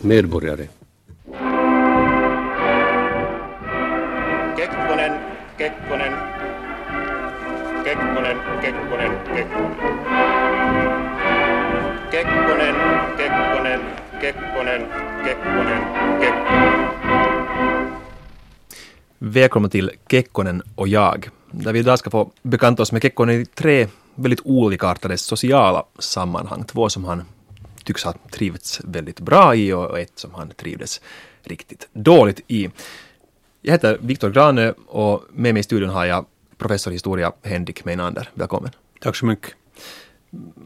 medborgare. Kekkonen, Kekkonen, Kekkonen, Kekkonen, Kekkonen. Kekkonen, Kekkonen, Kekkonen, Kekkonen, Kekkonen. Välkomna till Kekkonen och jag, där vi idag ska få bekanta oss med Kekkonen i tre väldigt olikartade sociala sammanhang. Två som han tycks ha trivts väldigt bra i och ett som han trivdes riktigt dåligt i. Jag heter Viktor Granö och med mig i studion har jag professor i historia Henrik Meinander. Välkommen. Tack så mycket.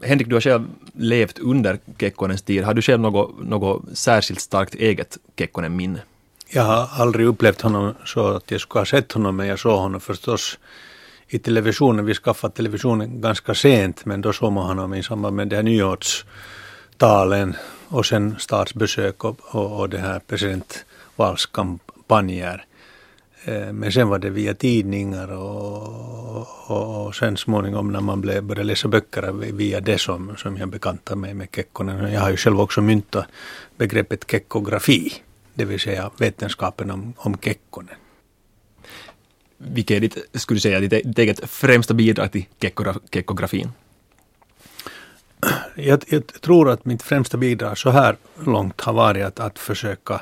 Henrik, du har själv levt under Kekkonens tid. Har du själv något, något särskilt starkt eget Kekkonen-minne? Jag har aldrig upplevt honom så att jag skulle ha sett honom, men jag såg honom förstås i televisionen. Vi skaffade televisionen ganska sent, men då såg man honom i samband med det här talen och sen statsbesök och, och, och det här presidentvalskampanjer. Eh, men sen var det via tidningar och, och, och sen småningom när man blev, började läsa böcker via det som, som jag bekantade mig med Kekkonen. Jag har ju själv också myntat begreppet kekkografi, det vill säga vetenskapen om, om Kekkonen. Vilket är ditt, skulle du säga, ditt, ditt eget främsta bidrag till kekkografin? Jag, jag, tror att mitt främsta bidrag så här långt har varit att, att försöka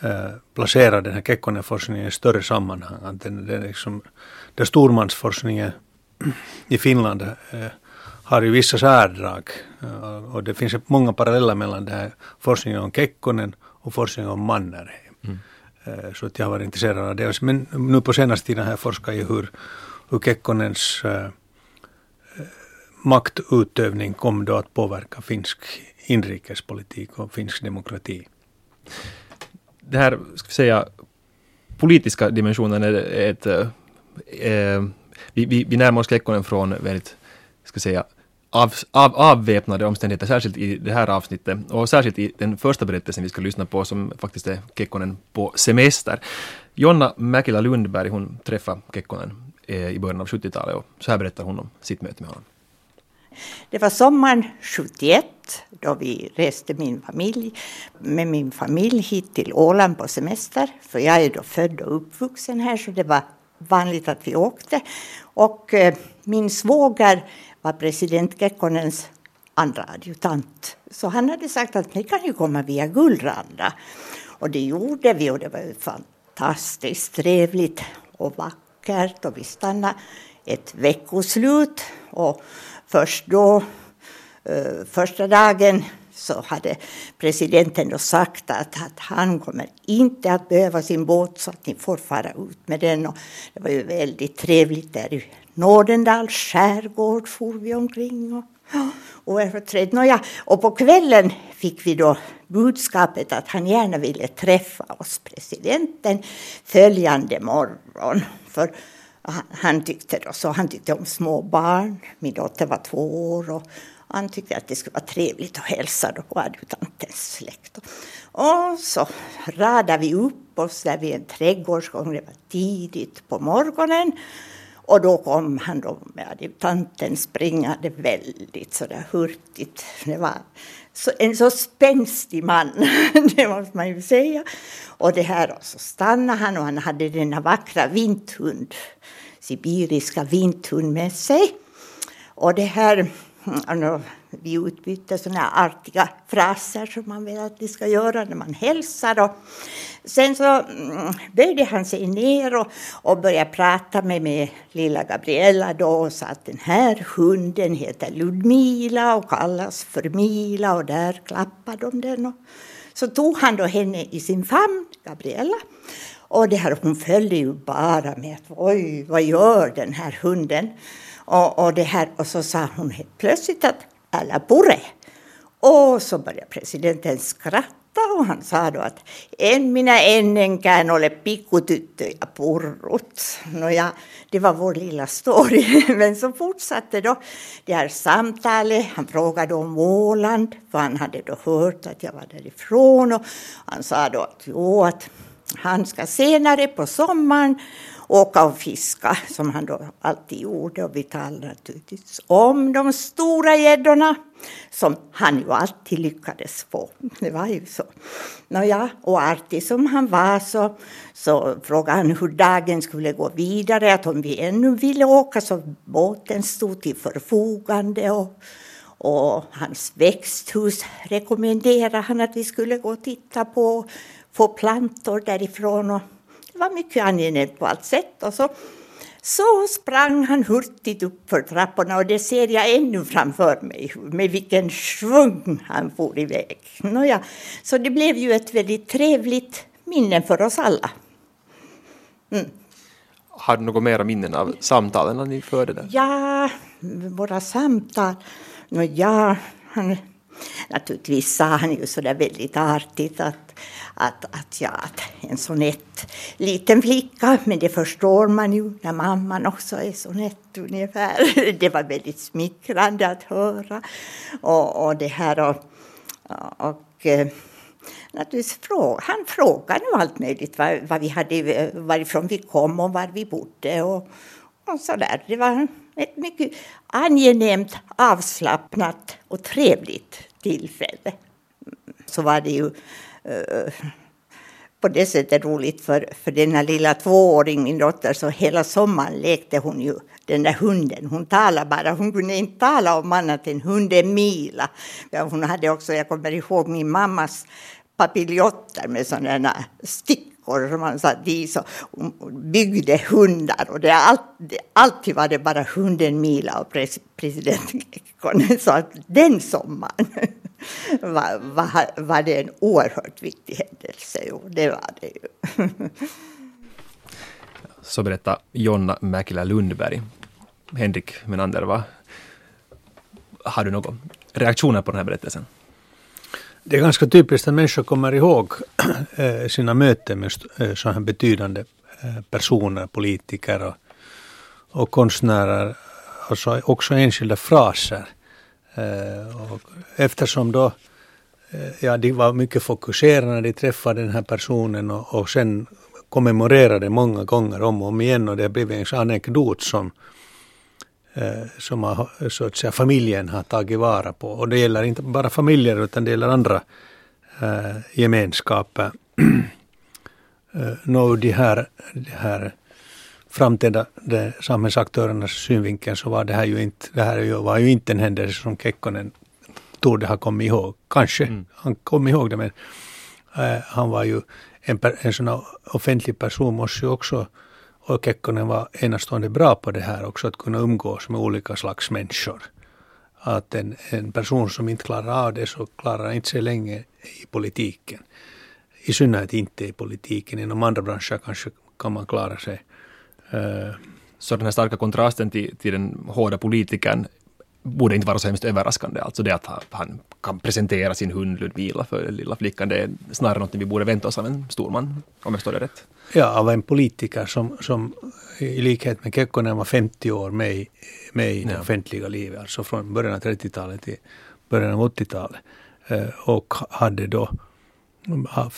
eh, placera den här Kekkonen-forskningen i större sammanhang. Att den, den liksom, där stormansforskningen i Finland eh, har ju vissa särdrag eh, och det finns många paralleller mellan den här forskningen om Kekkonen och forskningen om Mannerheim. Mm. Eh, så att jag har varit intresserad av det. Men nu på senaste tiden har jag forskat i hur, hur Kekkonens äh, maktutövning kom då att påverka finsk inrikespolitik och finsk demokrati. Det här, ska vi säga, politiska dimensionen är ett... Äh, vi, vi, vi närmar oss Kekkonen från väldigt, ska säga, av, av, avväpnade omständigheter, särskilt i det här avsnittet och särskilt i den första berättelsen vi ska lyssna på som faktiskt är Kekkonen på semester. Jonna Mäkilä Lundberg, hon träffade Kekkonen eh, i början av 70-talet och så här berättar hon om sitt möte med honom. Det var sommaren 71 då vi reste min familj, med min familj hit till Åland på semester. För jag är då född och uppvuxen här så det var vanligt att vi åkte. Och eh, min svåger var president Kekkonens andra adjutant. Så han hade sagt att ni kan ju komma via Gullranda. Och det gjorde vi och det var fantastiskt trevligt och vackert och vi stannade ett veckoslut och först då, eh, första dagen så hade presidenten då sagt att, att han kommer inte att behöva sin båt så att ni får fara ut med den. Och det var ju väldigt trevligt där i Nådendals skärgård for vi omkring. Och, och, överträd. Nåja, och på kvällen fick vi då budskapet att han gärna ville träffa oss, presidenten, följande morgon. För han tyckte då så, han tyckte om små barn. Min dotter var två år och han tyckte att det skulle vara trevligt att hälsa då på adjutantens släkt. Och så radade vi upp oss där vid en trädgårdsgång. Det var tidigt på morgonen. Och då kom han då med adjutanten springande väldigt sådär hurtigt. Det var så, en så spänstig man, det måste man ju säga. Och det här, och så stannade han och han hade denna vackra vinthund, sibiriska vinthund med sig. Och det här mm, vi utbytte sådana här artiga fraser som man vill att vi ska göra när man hälsar. Och sen så mm, böjde han sig ner och, och började prata med, med lilla Gabriella då och sa att den här hunden heter Ludmila och kallas för Mila och där klappade de den. Och så tog han då henne i sin famn, Gabriella. Och det här, hon följde ju bara med att oj, vad gör den här hunden? Och, och, det här, och så sa hon helt plötsligt att alla pure. Och så började presidenten skratta och han sa då att en minä ennenkään ole pikkutyttöjä purrut. Nåja, det var vår lilla story. Men så fortsatte då det här samtalet. Han frågade om Åland, för han hade då hört att jag var därifrån. Och han sa då att, jo, att han ska senare på sommaren åka och fiska som han då alltid gjorde. Och vi talade naturligtvis om de stora gäddorna som han ju alltid lyckades få. Det var ju så. Nåja, och artig som han var så, så frågade han hur dagen skulle gå vidare. Att om vi ännu ville åka så båten stod till förfogande. Och, och hans växthus rekommenderade han att vi skulle gå och titta på. Få plantor därifrån. Och det var mycket angenämt på allt sätt. Och så så sprang han hurtigt upp för trapporna och det ser jag ännu framför mig, med vilken svung han for iväg. Nåja, så det blev ju ett väldigt trevligt minne för oss alla. Mm. Har du några mera minnen av samtalen när ni förde det? Ja, våra samtal. Nåja, han, naturligtvis sa han ju så där väldigt artigt att att, att, ja, att en så nätt liten flicka, men det förstår man ju när mamman också är så nätt ungefär. Det var väldigt smickrande att höra. Och, och det här och, och eh, naturligtvis fråga, han frågade nog allt möjligt, var, var vi hade, eh, varifrån vi kom och var vi bodde och, och så där. Det var ett mycket angenämt, avslappnat och trevligt tillfälle. Så var det ju Eh, på det sättet roligt för, för här lilla tvååring, min dotter, så hela sommaren lekte hon ju den där hunden. Hon talade bara, hon kunde inte tala om annat än hunden Mila. Ja, hon hade också, jag kommer ihåg min mammas papiljotter med sådana stick som man satt i. Så byggde hundar och det alltid, alltid var det bara hunden Mila och president Kekkonen. Så att den sommaren var, var, var det en oerhört viktig händelse. Jo, det var det ju. Så berättar Jonna Mäkelä Lundberg. Henrik Menander, har du några reaktioner på den här berättelsen? Det är ganska typiskt att människor kommer ihåg eh, sina möten med eh, så här betydande eh, personer, politiker och, och konstnärer. Alltså också enskilda fraser och eftersom då ja, de var mycket fokuserade när de träffade den här personen och, och sen kommemorerade många gånger om och om igen och det blev en anekdot som, som har, så att säga, familjen har tagit vara på. Och det gäller inte bara familjer utan det gäller andra eh, gemenskaper. eh, no, de här, de här framträdande samhällsaktörernas synvinkel så var det här ju inte, det här var ju inte en händelse som Kekkonen torde ha kommit ihåg. Kanske mm. han kom ihåg det men äh, han var ju en, en sån offentlig person måste ju också och Kekkonen var enastående bra på det här också, att kunna umgås med olika slags människor. Att en, en person som inte klarar av det så klarar inte sig länge i politiken. I synnerhet inte i politiken, inom andra branscher kanske kan man klara sig Uh, så den här starka kontrasten till, till den hårda politikern borde inte vara så hemskt överraskande. Alltså det att han kan presentera sin hund Ludmila för den lilla flickan, det är snarare något vi borde vänta oss av en storman, om jag förstår det rätt. Ja, av en politiker som, som i likhet med Kekkonen var 50 år med, i, med i det offentliga livet, alltså från början av 30-talet till början av 80-talet. Eh, och hade då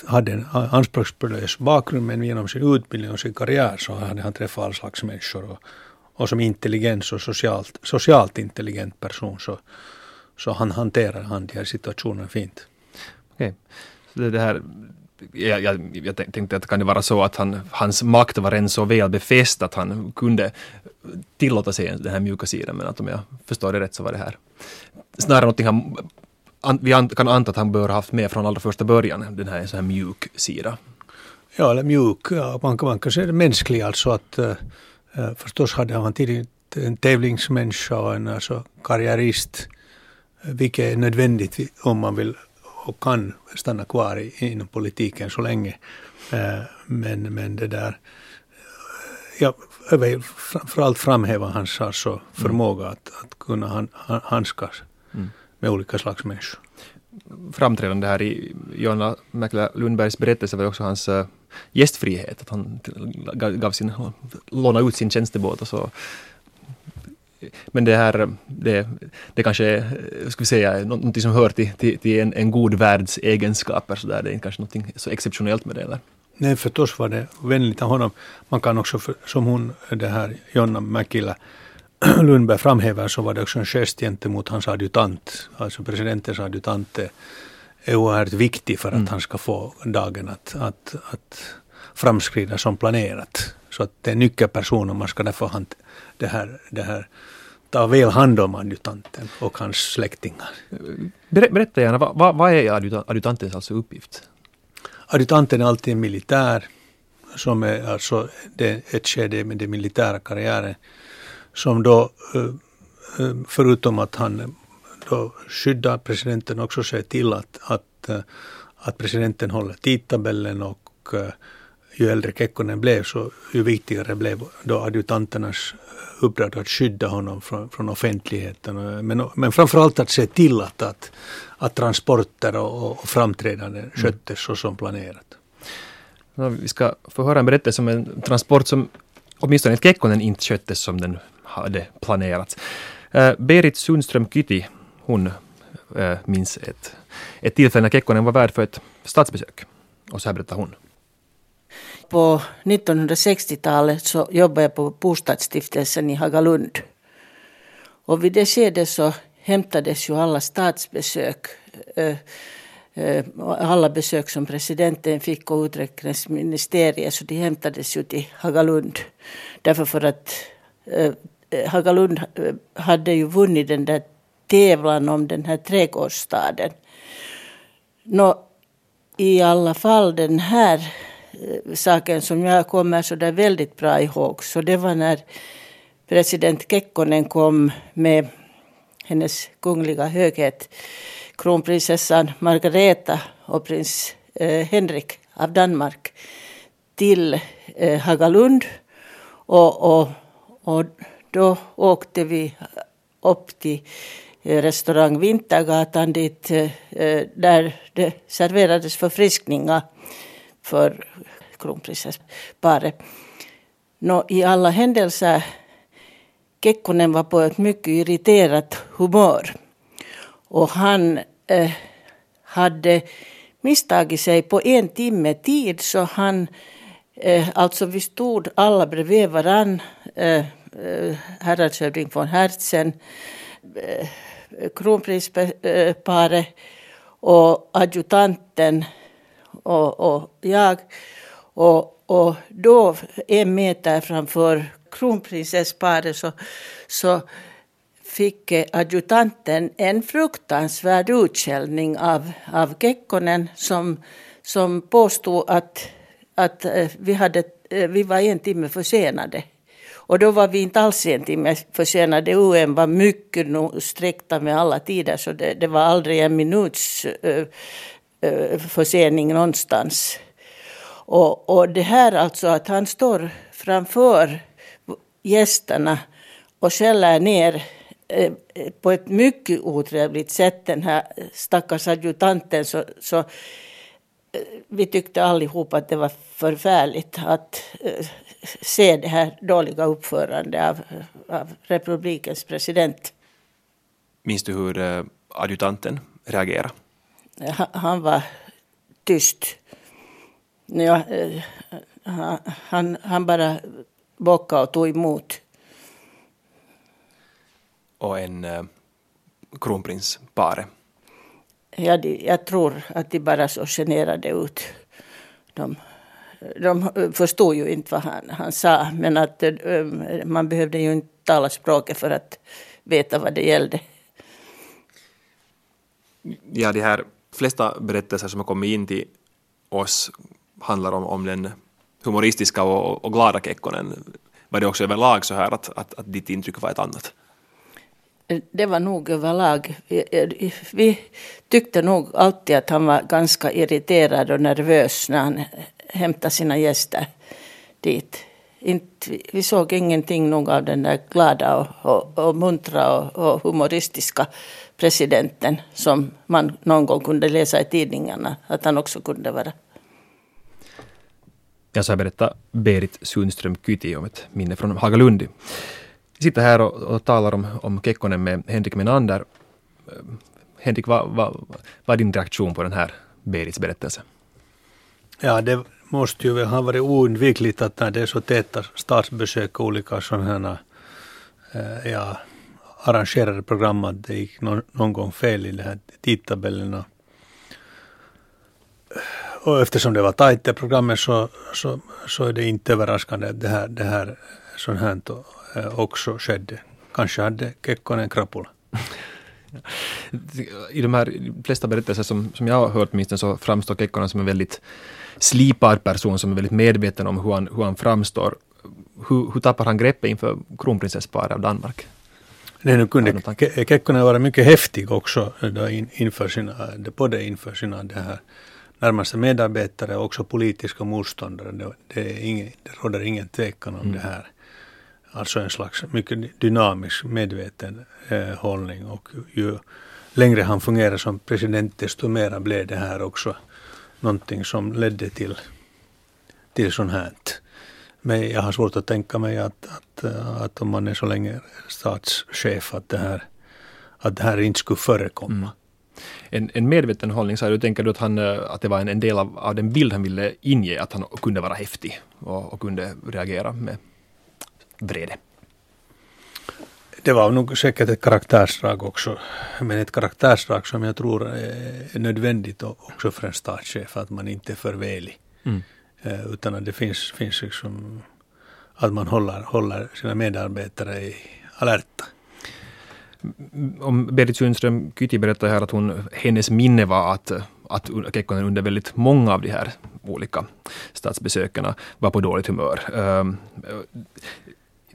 hade en anspråkslös bakgrund men genom sin utbildning och sin karriär så hade han träffat all slags människor. Och, och som intelligent och socialt, socialt intelligent person så, så han hanterar han de här situationerna fint. Okej, okay. det, här jag, jag, jag, tänkte att kan det vara så att han, hans makt var redan så väl befäst att han kunde tillåta sig den här mjuka sidan, men att om jag förstår det rätt så var det här snarare någonting han vi kan anta att han bör ha haft med från allra första början, den här, så här mjuk sida. Ja, eller mjuk, ja, man, man kan säga det mänsklig alltså att uh, förstås hade han tidigt en tävlingsmänniska och en alltså, karriärist, vilket är nödvändigt om man vill och kan stanna kvar i, inom politiken så länge. Uh, men, men det där, ja, framförallt framhäva hans alltså, förmåga att, att kunna han, handskas mm med olika slags människor. Framträdande här i Jonna Mäkelä Lundbergs berättelse var också hans gästfrihet, att han gav sin, lånade ut sin tjänstebåt och så men det här, det, det kanske är, ska vi säga, något som hör till, till, till en, en god världs egenskaper, så där. det är inte kanske något så exceptionellt med det. Eller? Nej, förstås var det vänligt av honom. Man kan också, för, som hon, det här Jonna Mäkilä Lundberg framhäver, så var det också en gest gentemot hans adjutant. Alltså presidentens adjutant är, oerhört viktig för att mm. han ska få dagen att, att, att framskrida som planerat. Så att det är nyckelperson och man ska därför han, det här, det här ta väl hand om adjutanten och hans släktingar. Berätta gärna, vad, vad är adjutantens alltså uppgift? Adjutanten är alltid en militär som är alltså det, ett skede med den militära karriären som då förutom att han då skyddar presidenten också ser till att, att, att presidenten håller tidtabellen och ju äldre Kekkonen blev så ju viktigare blev då adjutanternas uppdrag att skydda honom från, från offentligheten. Men, men framförallt att se till att, att, att transporter och, och framträdanden mm. sköttes så som planerat. Ja, vi ska få höra en berättelse om en transport som åtminstone enligt Kekkonen inte sköttes som den hade planerats. Uh, Berit Sundström Kyti, hon äh, minns ett, ett tillfälle när Kekkonen var värd för ett statsbesök. Och så här berättar hon. På 1960-talet så jobbade jag på Bostadsstiftelsen i Hagalund. Och vid det skedet så hämtades ju alla statsbesök eh, eh, alla besök som presidenten fick och utrikesministeriet så de hämtades ju till Hagalund. Därför för att Hagalund hade ju vunnit den där tävlan om den här trädgårdsstaden. Nå, I alla fall den här eh, saken som jag kommer så där väldigt bra ihåg. Så det var när president Kekkonen kom med hennes kungliga höghet kronprinsessan Margareta och prins eh, Henrik av Danmark till eh, Hagalund. Och, och, och då åkte vi upp till Eh, restaurang Vintergatan dit, eh, eh, där det serverades förfriskningar för kronprinsessparet. Nå, I alla händelser, Kekkonen var på ett mycket irriterat humör. Och han eh, hade misstagit sig på en timme tid så han, eh, alltså vi stod alla bredvid varann, eh, eh, häradshövding von Herzen. eh, Eh, kronprinsparet och adjutanten och, och jag. Och, och då, en meter framför kronprinsessparet, så, så fick eh, adjutanten en fruktansvärd utskällning av, av Kekkonen som, som påstod att, att eh, vi, hade, vi var en timme försenade. Och då var vi inte alls en timme försenade. UN var mycket sträckta med alla tider så det, det var aldrig en minuts försening någonstans. Och, och det här alltså att han står framför gästerna och skäller ner eh, på ett mycket otrevligt sätt den här stackars adjutanten så, så vi tyckte allihop att det var förfärligt att eh, se det här dåliga uppförandet av, av republikens president. Minns du hur adjutanten reagerade? Han var tyst. Ja, eh, han, han bara bockade och tog emot. Och en eh, kronprinsparet? Ja, de, jag tror att de bara så generade ut. De, de förstod ju inte vad han, han sa, men att eh, man behövde ju inte tala språket för att veta vad det gällde. Ja, de här flesta berättelser som har kommit in till oss handlar om, om den humoristiska och, och glada Kekkonen. Var det också överlag så här att, att, att ditt intryck var ett annat? Eh, det var nog överlag. Vi, eh, vi tyckte nog alltid att han var ganska irriterad och nervös när han hämtade sina gäster dit. Inte, vi såg ingenting nog av den där glada och, och, och muntra och, och, humoristiska presidenten som man någon gång kunde läsa i tidningarna att han också kunde vara. Jag ska berätta Berit Sundström Kyti om ett minne från Hagalundi. Vi sitter här och, och talar om, om Kekkonen med Henrik Menander. Henrik, vad, vad, vad är din reaktion på den här Berits berättelse? Ja, det måste ju ha varit oundvikligt att när det är så täta statsbesök och olika sådana här ja, arrangerade program att det gick någon, någon gång fel i de här tidtabellerna. Och eftersom det var tajt det programmet så, så, så är det inte överraskande att det här, det här sånt här eh, också skedde. Kanske hade Kekkonen krapula. I de här flesta berättelser som, som jag har hört minst så framstår Kekkonen som en väldigt slipad person som är väldigt medveten om hur han, hur han framstår. Hur, hur tappar han greppet inför kronprinsessparet av Danmark? Nej, nu kunde Kekkonen vara mycket häftig också då in, inför sina, både inför sina det här närmaste medarbetare och också politiska motståndare. Det, det, är ingen, det råder ingen tvekan om mm. det här. Alltså en slags mycket dynamisk, medveten eh, hållning och ju längre han fungerade som president desto mera blev det här också någonting som ledde till, till sånt här. Men jag har svårt att tänka mig att, att, eh, att om man är så länge statschef att det här, att det här inte skulle förekomma. Mm. En, en medveten hållning, så här, du tänker du att, han, eh, att det var en, en del av, av den bild han ville inge, att han kunde vara häftig och, och kunde reagera med vrede? Det var nog säkert ett karaktärsdrag också, men ett karaktärsdrag som jag tror är nödvändigt också för en statschef, att man inte är för velig. Mm. Eh, utan att det finns, finns liksom att man håller, håller sina medarbetare i alerta. Om Berit Sundström Kyti berättade här att hon, hennes minne var att, att Kekkonen under väldigt många av de här olika statsbesökarna var på dåligt humör.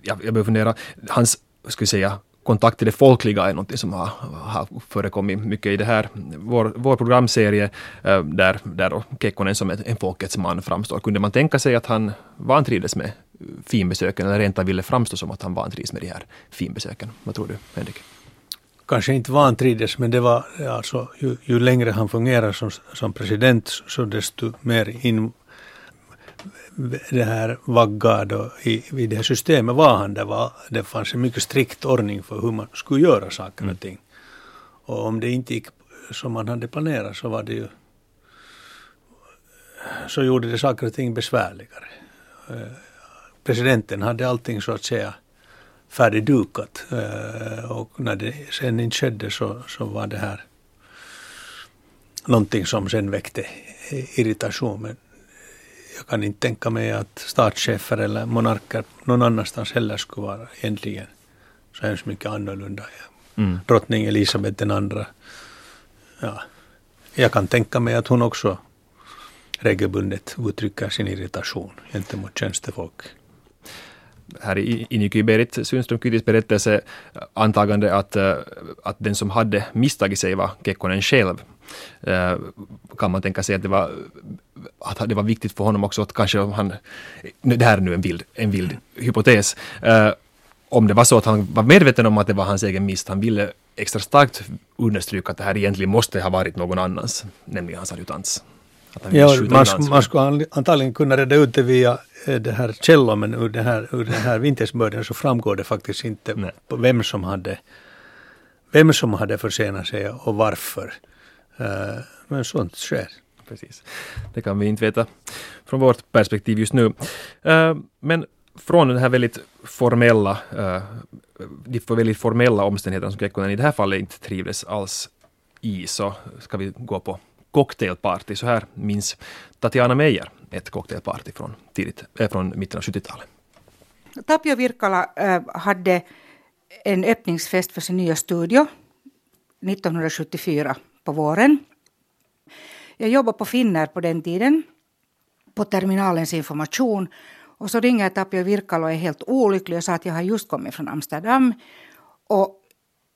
Jag, jag börjar fundera, hans, ska vi säga, kontakt till det folkliga är något som har, har förekommit mycket i det här, vår, vår programserie, eh, där, där Kekkonen som en folkets man framstår. Kunde man tänka sig att han vantrivdes med finbesöken eller rent av ville framstå som att han vantrivs med de här finbesöken? Vad tror du, Henrik? Kanske inte vantrivdes, men det var alltså ju, ju längre han fungerar som, som president så desto mer in, det här vaggad och i, i det här systemet var han. Det, var, det fanns en mycket strikt ordning för hur man skulle göra saker och mm. ting. Och om det inte gick som man hade planerat så var det ju så gjorde det saker och ting besvärligare. Eh, presidenten hade allting så att säga färdigdukat eh, och när det sen inte skedde så, så var det här någonting som sen väckte irritation. Men jag kan inte tänka mig att statschefer eller monarker någon annanstans heller skulle vara egentligen så hemskt mycket annorlunda. Mm. Drottning Elisabeth den andra. Ja. Jag kan tänka mig att hon också regelbundet uttrycker sin irritation gentemot tjänstefolk. Här ingick ju Berit Sundström Kytis berättelse antagande att, eh, att den som hade misstagit sig var Kekkonen själv. Eh, kan man tänka sig att det var, att det var viktigt för honom också att kanske om han, det här är nu en vild, en vild hypotes, eh, om det var så att han var medveten om att det var hans egen miss, han ville extra starkt understryka att det här egentligen måste ha varit någon annans, nämligen hans adjutants. Ja, man, man skulle antagligen kunna reda ut det via eh, det här källor, men ur, det här, ur den här vintersbörden så framgår det faktiskt inte Nej. vem som hade vem som hade försenat sig och varför. Eh, men sånt sker. Precis. Det kan vi inte veta från vårt perspektiv just nu. Eh, men från den här väldigt formella, eh, de väldigt formella omständigheterna som Kekkonen i det här fallet inte trivdes alls i, så ska vi gå på cocktailparty. Så här minns Tatiana Meijer ett cocktailparty från, tidigt, äh, från mitten av 70-talet. Tapio Virkala äh, hade en öppningsfest för sin nya studio 1974 på våren. Jag jobbade på Finner på den tiden, på terminalens information. Och så ringer Tapio Virkala och är helt olycklig och sa att jag har just kommit från Amsterdam. Och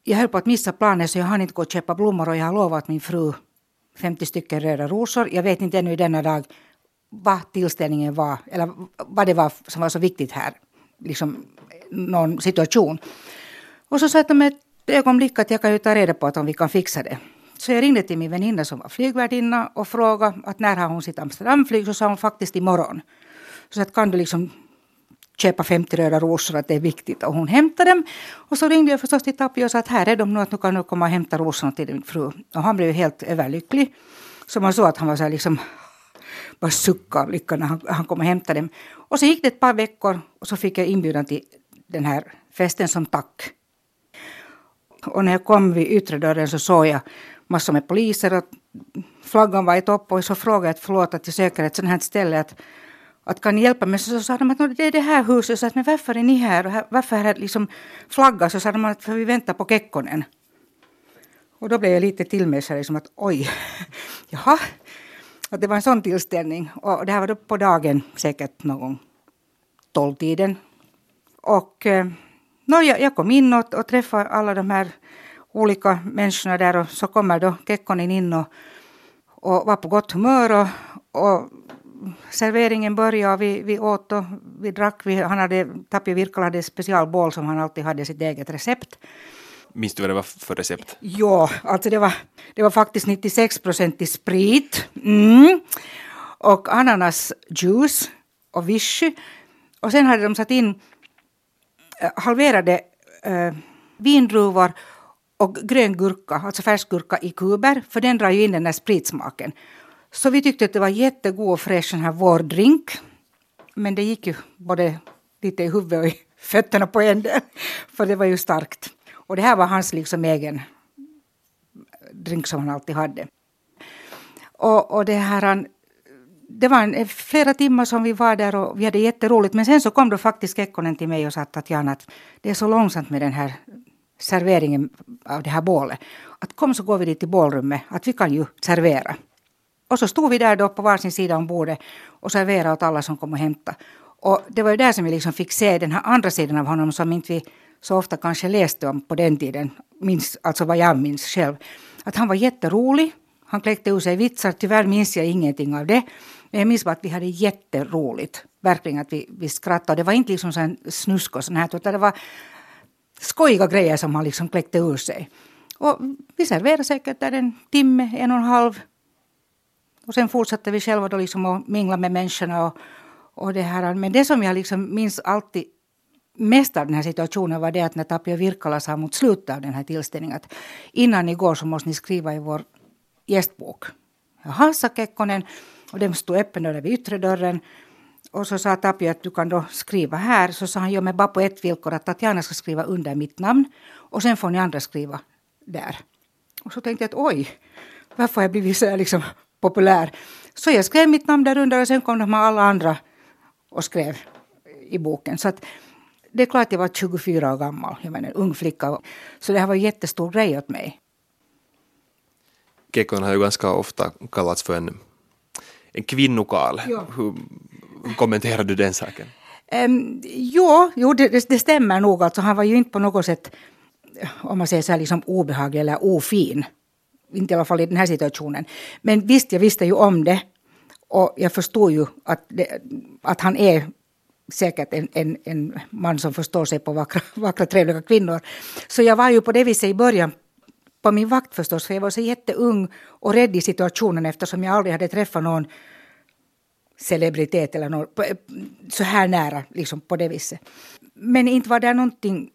jag höll på att missa planen så jag hann inte gå och köpa blommor och jag har lovat min fru 50 stycken röda rosor. Jag vet inte ännu i denna dag vad tillställningen var eller vad det var som var så viktigt här. Liksom någon situation. Och så sa jag ett ögonblick att jag kan ju ta reda på att om vi kan fixa det. Så jag ringde till min väninna som var flygvärdinna och frågade att när har hon sitt Amsterdamflyg? Så sa hon faktiskt imorgon. Så att kan du liksom köpa 50 röda rosor, att det är viktigt. Och hon hämtade dem. Och så ringde jag förstås till Tapio och sa att här är de nu, att nu kan du komma och hämta rosorna till din fru. Och han blev helt överlycklig. Så man såg att han var så här liksom bara sucka av lycka när han, han kom och hämtade dem. Och så gick det ett par veckor och så fick jag inbjudan till den här festen som tack. Och när jag kom vid yttre dörren så såg jag massor med poliser och flaggan var i topp och så frågade jag förlåt att jag söker ett sånt här ställe att, att kan ni hjälpa mig? Så sa de att det är det här huset. Så att, men varför är ni här? Och varför är det liksom flagga? Så sa de att för vi väntar på Kekkonen. Och då blev jag lite tillmässad, liksom att oj, jaha. Så det var en sån tillställning. Och det här var då på dagen, säkert någon gång tolvtiden. Och eh, no, jag, jag kom in och, och träffade alla de här olika människorna där och så kommer då Kekkonen in och, och var på gott humör och, och serveringen började och vi, vi åt och vi drack. Vi, han hade, Tapio Virkala hade specialbål som han alltid hade sitt eget recept. Minns du vad det var för recept? Ja, alltså det var, det var faktiskt 96 procent i sprit. Mm. Och ananasjuice och vichy. Och sen hade de satt in äh, halverade eh, äh, vindruvor och grön gurka, alltså färsk gurka i kuber, för den drar ju in den här spritsmaken. Så vi tyckte att det var jättegod och fräsch den här vårdrink. Men det gick ju både lite i huvudet och i fötterna på en del, för det var ju starkt. Och det här var hans liksom egen drink som han alltid hade. Och, och det här, det var en, flera timmar som vi var där och vi hade jätteroligt. Men sen så kom då faktiskt Kekkonen till mig och sa att Tatjana att det är så långsamt med den här serveringen av det här bålet. Att kom så går vi dit till bålrummet, att vi kan ju servera. Och så stod vi där då på varsin sida om bordet och serverade åt alla som kom och hämtade. Och det var ju där som vi liksom fick se den här andra sidan av honom som inte vi så ofta kanske läste om på den tiden, minns, alltså vad jag minns själv. Att han var jätterolig, han kläckte ur sig vitsar, tyvärr minns jag ingenting av det. Men jag minns bara att vi hade jätteroligt, verkligen att vi, vi skrattade. Det var inte liksom sån snusk och sånt här, utan det var skojiga grejer som han liksom kläckte ur sig. Och vi serverade säkert där en timme, en och en halv. Och sen fortsatte vi själva då liksom att mingla med människorna. Och, och det här. Men det som jag liksom minns alltid mest av den här situationen var det att när Tapio Virkala sa mot slutet av den här tillställningen att innan ni går så måste ni skriva i vår gästbok. Jaha, sa Kekkonen och den stod öppen där vid yttre dörren. Och så sa Tapio att du kan då skriva här. Så sa han, jo men bara på ett villkor att Tatjana ska skriva under mitt namn. Och sen får ni andra skriva där. Och så tänkte jag att oj, varför har jag blivit så liksom populär? Så jag skrev mitt namn där under och sen kom de alla andra och skrev i boken. Så att det är klart jag var 24 år gammal, jag menar en ung flicka. Så det här var en jättestor grej åt mig. Kekkonen har ju ganska ofta kallats för en, en kvinnokarl. Ja. Hur, kommenterar du den saken? Um, jo, jo det, det, stämmer nog. Alltså, han var ju inte på något sätt, om man säger så här, liksom obehaglig eller ofin. Inte i alla fall i den här situationen. Men visst, jag visste ju om det. Och jag förstod ju att, det, att han är säkert en, en, en man som förstår sig på vackra, vackra, trevliga kvinnor. Så jag var ju på det viset i början på min vakt förstås, för jag var så jätteung och rädd i situationen eftersom jag aldrig hade träffat någon celebritet eller någon, eh, så här nära liksom på det viset. Men inte var det någonting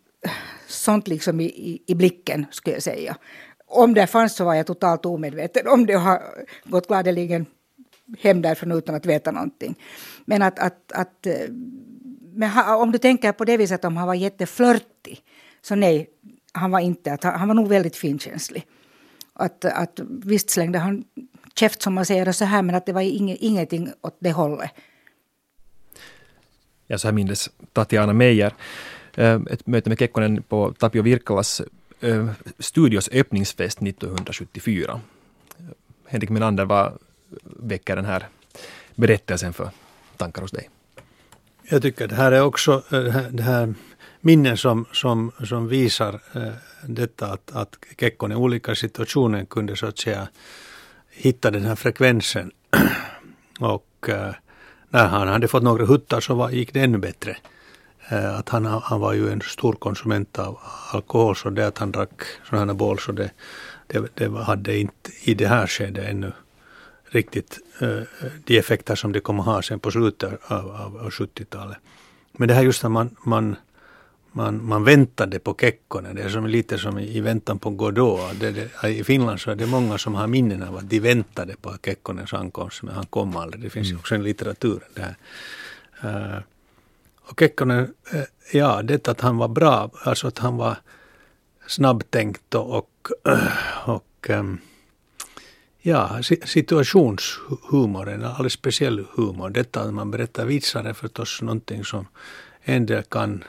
sånt liksom i, i, i blicken skulle jag säga. Om det fanns så var jag totalt omedveten om det och har gått gladeligen hem därifrån utan att veta någonting. Men att, att, att eh, men om du tänker på det viset om han var jätteflörtig, så nej, han var inte. Att han, han var nog väldigt finkänslig. Att, att visst slängde han käft som man säger så här, men att det var inget, ingenting åt det hållet. Ja, så här mindes Tatjana Meijer eh, ett möte med Kekkonen på Tapio Virkalas eh, studios öppningsfest 1974. Henrik Menander, var väcker den här berättelsen för tankar hos dig? Jag tycker det här är också eh, det här minnen som, som, som visar eh, detta att, att Kekkonen i olika situationer kunde så att säga hitta den här frekvensen. Och eh, när han hade fått några huttar så var, gick det ännu bättre. Att han, han var ju en stor konsument av alkohol så det att han drack sådana bål så det, det, det, hade inte i det här skedet ännu riktigt äh, de effekter som det kommer ha sen på slutet av, av, av 70-talet. Men det här just att man, man, man, man väntade på Kekkonen. Det är som, lite som i, väntan på Godot. Det, det, I Finland så är det många som har minnen av att de väntade på Kekkonens ankomst, men han kom aldrig. Det finns ju mm. också en litteratur där. Uh, och Kekkonen, uh, ja, det att han var bra, alltså att han var snabbtänkt och, uh, och um, Ja, situationshumor, en alldeles speciell humor. Detta att man berättar vitsar är förstås någonting som en del kan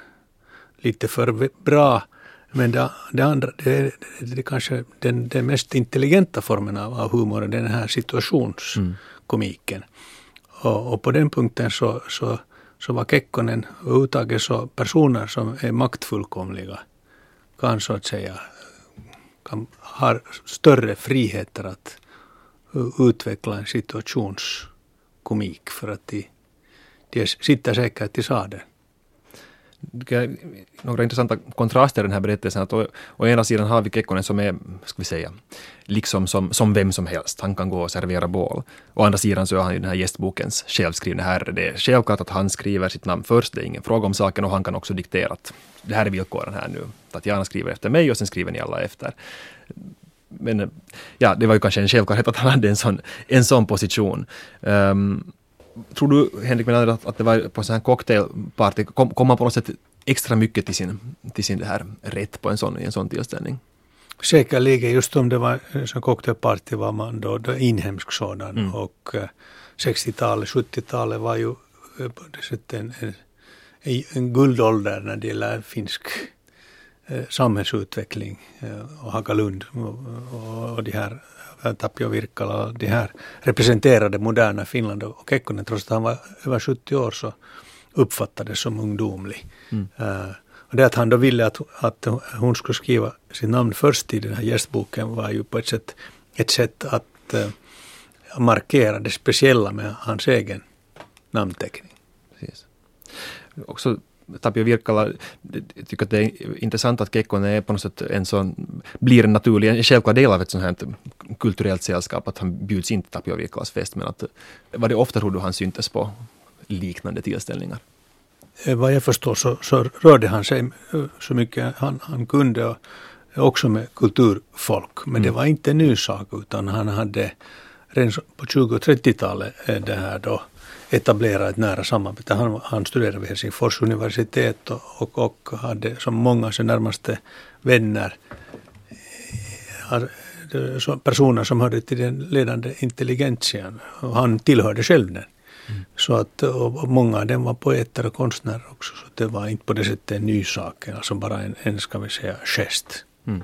lite för bra. Men det, det andra, det, det, det kanske den, den mest intelligenta formen av, av humor, den här situationskomiken. Mm. Och, och, på den punkten så, så, så var Kekkonen överhuvudtaget så personer som är maktfullkomliga kan så att säga kan, har större friheter att utveckla en situationskomik för att de, de sitter säkert i sadeln några intressanta kontraster i den här berättelsen. Att å, å ena sidan har vi Kekkonen som är, ska vi säga, liksom som, som vem som helst. Han kan gå och servera bål. Å andra sidan så är han ju den här gästbokens självskrivne herre. Det är självklart att han skriver sitt namn först, det är ingen fråga om saken och han kan också diktera att det här är villkoren här nu. Tatjana skriver efter mig och sen skriver ni alla efter. Men ja, det var ju kanske en självklarhet att han hade en sån, en sån position. Um, tror du, Henrik Melander, att, att det var på en sån här cocktailparty, kom, kom man på något sätt extra mycket till sin, till sin det här rätt på en sån, en sån tillställning? Säkerligen, just om det var en sån cocktailparty var man då, då inhemsk sådan mm. och uh, 60-talet, 70-talet var ju uh, på det sättet en, en, en guldålder när det gäller finsk samhällsutveckling uh, och Hagalund och, och, och de här Tapio Virkkala, de här representerade moderna Finland och Kekkonen, trots att han var över 70 år, så uppfattades som ungdomlig. Mm. Uh, och det att han då ville att, att hon skulle skriva sitt namn först i den här gästboken var ju på ett sätt ett sätt att uh, markera det speciella med hans egen namnteckning. Precis. Också Tapio Virkkala tycker att det är intressant att Kekkonen är på något sätt en sån, blir en naturlig, en självklar del av ett sånt här kulturellt sällskap, att han bjuds in till Tapio Virkkalas fest, men att var det ofta tror du han syntes på liknande tillställningar? Eh, vad jag förstår så, så rörde han sig eh, så mycket han, han kunde också med kulturfolk. Men mm. det var inte en ny sak utan han hade redan på 20 och 30-talet eh, det här då etablera ett nära samarbete. Han, han studerade vid Helsingfors universitet och, och, och hade som många av sina närmaste vänner personer som hörde till den ledande intelligentian. Han tillhörde själv den. Mm. Så att, och många av dem var poeter och konstnärer också. Så det var inte på det sättet en ny sak, alltså bara en, en ska vi säga, gest. Mm.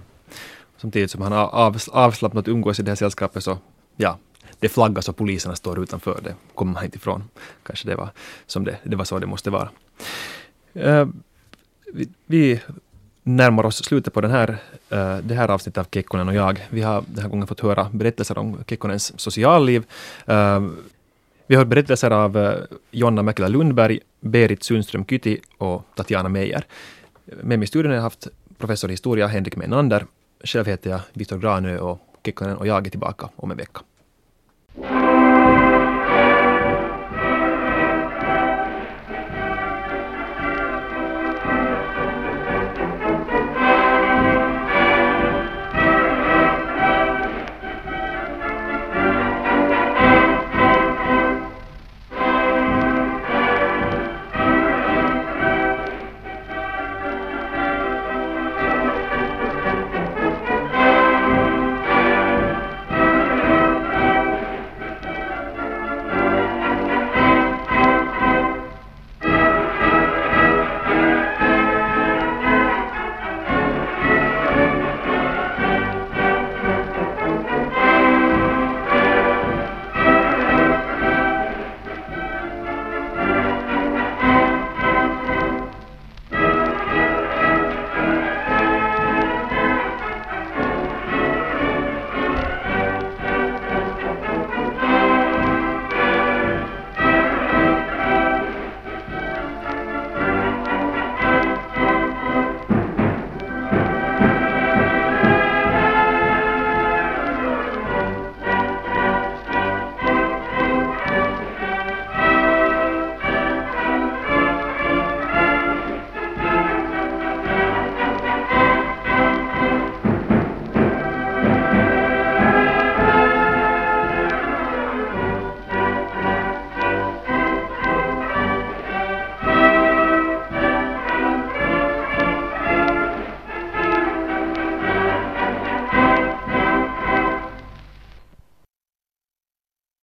Samtidigt som han av, avslappnat umgås i det här sällskapet så ja, det flaggas och poliserna står utanför. Det kommer man inte ifrån. Kanske det var, som det, det var så det måste vara. Uh, vi, vi, närmar oss slutet på den här, uh, det här avsnittet av Kekkonen och jag. Vi har den här gången fått höra berättelser om Kekkonens socialliv. Uh, vi har hört berättelser av uh, Jonna Mäkelä Lundberg, Berit Sundström Kyti och Tatjana Meijer. Med mig i studion har jag haft professor i historia Henrik Menander. Själv heter jag Viktor Granö och Kekkonen och jag är tillbaka om en vecka.